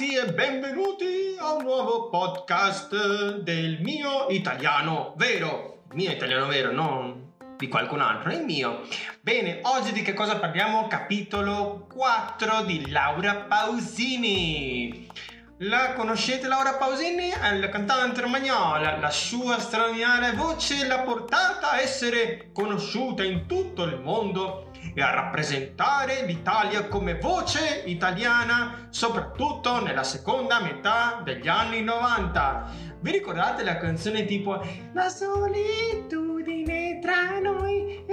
ragazzi e benvenuti a un nuovo podcast del mio italiano vero. Mio italiano vero, non di qualcun altro, è il mio. Bene, oggi di che cosa parliamo? Capitolo 4 di Laura Pausini. La conoscete Laura Pausini? È la cantante romagnola. La sua straordinaria voce l'ha portata a essere conosciuta in tutto il mondo e a rappresentare l'Italia come voce italiana, soprattutto nella seconda metà degli anni 90. Vi ricordate la canzone tipo La solitudine tra noi?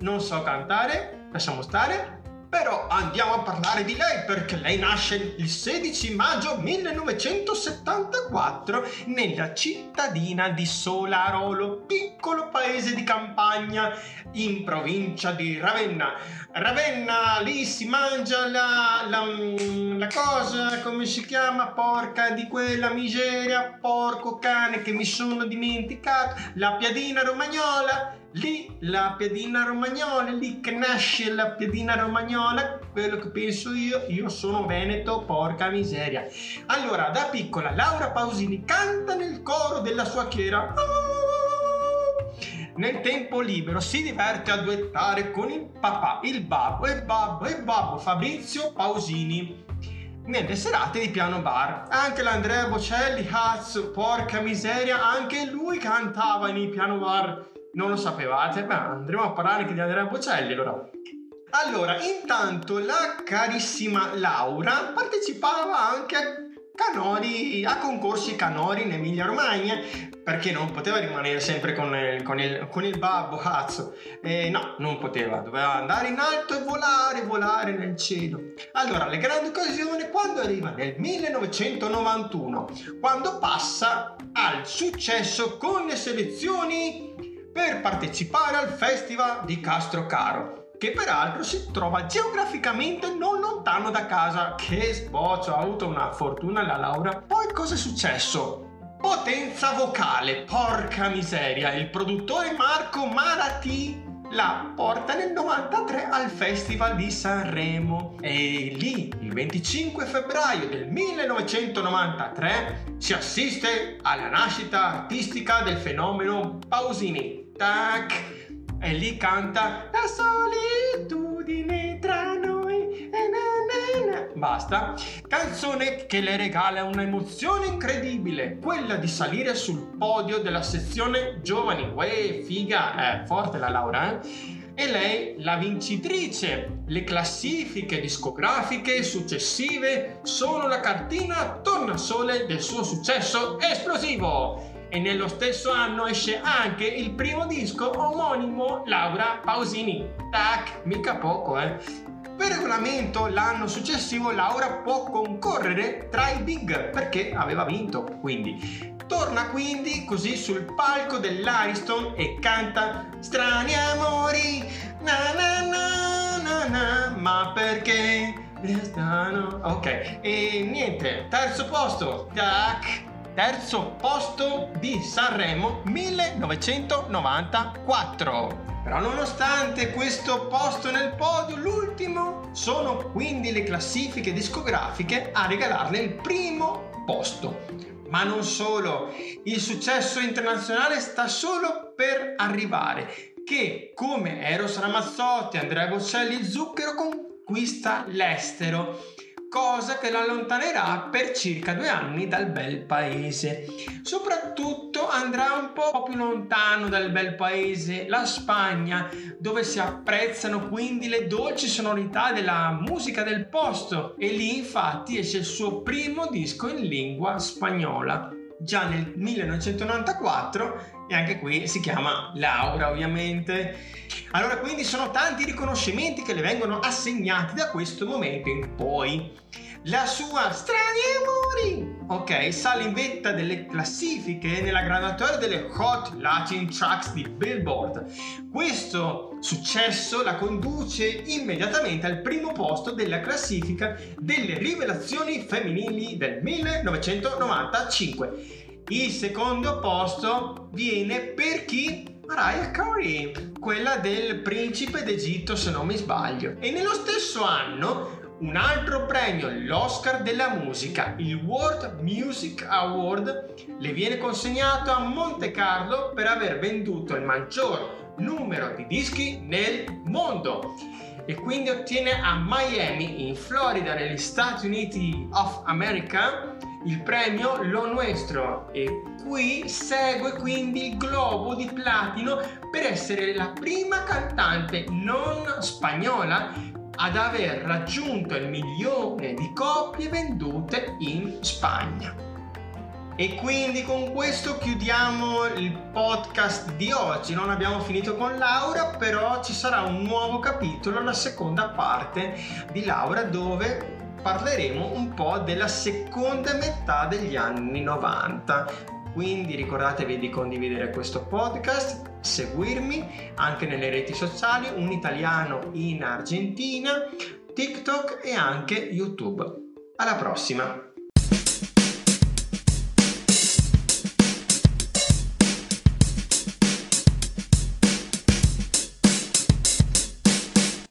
Non so cantare, lasciamo stare. Però andiamo a parlare di lei perché lei nasce il 16 maggio 1974 nella cittadina di Solarolo, piccolo paese di campagna in provincia di Ravenna. Ravenna, lì si mangia la, la, la cosa, come si chiama, porca di quella miseria, porco cane che mi sono dimenticato, la piadina romagnola lì la piadina romagnola, lì che nasce la piadina romagnola, quello che penso io, io sono veneto, porca miseria. Allora, da piccola Laura Pausini canta nel coro della sua chiera. Nel tempo libero si diverte a duettare con il papà, il babbo, il babbo, il babbo Fabrizio Pausini nelle serate di piano bar. Anche l'Andrea Bocelli, cazzo, porca miseria, anche lui cantava nei piano bar non lo sapevate? Beh, andremo a parlare anche di Andrea Bocelli allora. Allora, intanto la carissima Laura partecipava anche a canori, a concorsi canori in Emilia Romagna perché non poteva rimanere sempre con il, con il, con il babbo cazzo eh, no non poteva doveva andare in alto e volare volare nel cielo allora le grandi occasioni quando arriva nel 1991 quando passa al successo con le selezioni per partecipare al Festival di Castrocaro, che peraltro si trova geograficamente non lontano da casa. Che sboccio, ha avuto una fortuna la Laura. Poi cosa è successo? Potenza vocale, porca miseria, il produttore Marco Marati la porta nel 93 al Festival di Sanremo. E lì il 25 febbraio del 1993 si assiste alla nascita artistica del fenomeno Pausini tac, e lì canta La solitudine tra Basta. Canzone che le regala un'emozione incredibile, quella di salire sul podio della sezione giovani. Uè, figa, eh, forte la Laura, eh? e lei la vincitrice. Le classifiche discografiche successive sono la cartina tornasole del suo successo esplosivo e nello stesso anno esce anche il primo disco omonimo Laura Pausini. Tac, mica poco, eh. Per regolamento l'anno successivo Laura può concorrere tra i big perché aveva vinto, quindi torna quindi così sul palco dell'Ariston e canta Strani amori, na na na na na, ma perché restano? Ok, e niente, terzo posto, tac, terzo posto di Sanremo 1994. Però nonostante questo posto nel podio, l'ultimo, sono quindi le classifiche discografiche a regalarle il primo posto. Ma non solo, il successo internazionale sta solo per arrivare, che come Eros Ramazzotti, Andrea Bocelli, Zucchero conquista l'estero cosa che l'allontanerà per circa due anni dal bel paese. Soprattutto andrà un po' più lontano dal bel paese, la Spagna, dove si apprezzano quindi le dolci sonorità della musica del posto e lì infatti esce il suo primo disco in lingua spagnola già nel 1994 e anche qui si chiama Laura ovviamente. Allora quindi sono tanti i riconoscimenti che le vengono assegnati da questo momento in poi. La sua Strani Amori, ok, sale in vetta delle classifiche nella graduatoria delle Hot Latin Tracks di Billboard. Questo successo la conduce immediatamente al primo posto della classifica delle rivelazioni femminili del 1995. Il secondo posto viene per chi? Mariah Carey, quella del principe d'Egitto se non mi sbaglio. E nello stesso anno un altro premio, l'Oscar della musica, il World Music Award, le viene consegnato a Monte Carlo per aver venduto il maggior numero di dischi nel mondo e quindi ottiene a Miami, in Florida, negli Stati Uniti of America, il premio Lo Nuestro e qui segue quindi il globo di platino per essere la prima cantante non spagnola ad aver raggiunto il milione di copie vendute in Spagna. E quindi con questo chiudiamo il podcast di oggi. Non abbiamo finito con Laura, però ci sarà un nuovo capitolo, la seconda parte di Laura, dove parleremo un po' della seconda metà degli anni 90. Quindi ricordatevi di condividere questo podcast, seguirmi anche nelle reti sociali, un italiano in Argentina, TikTok e anche YouTube. Alla prossima!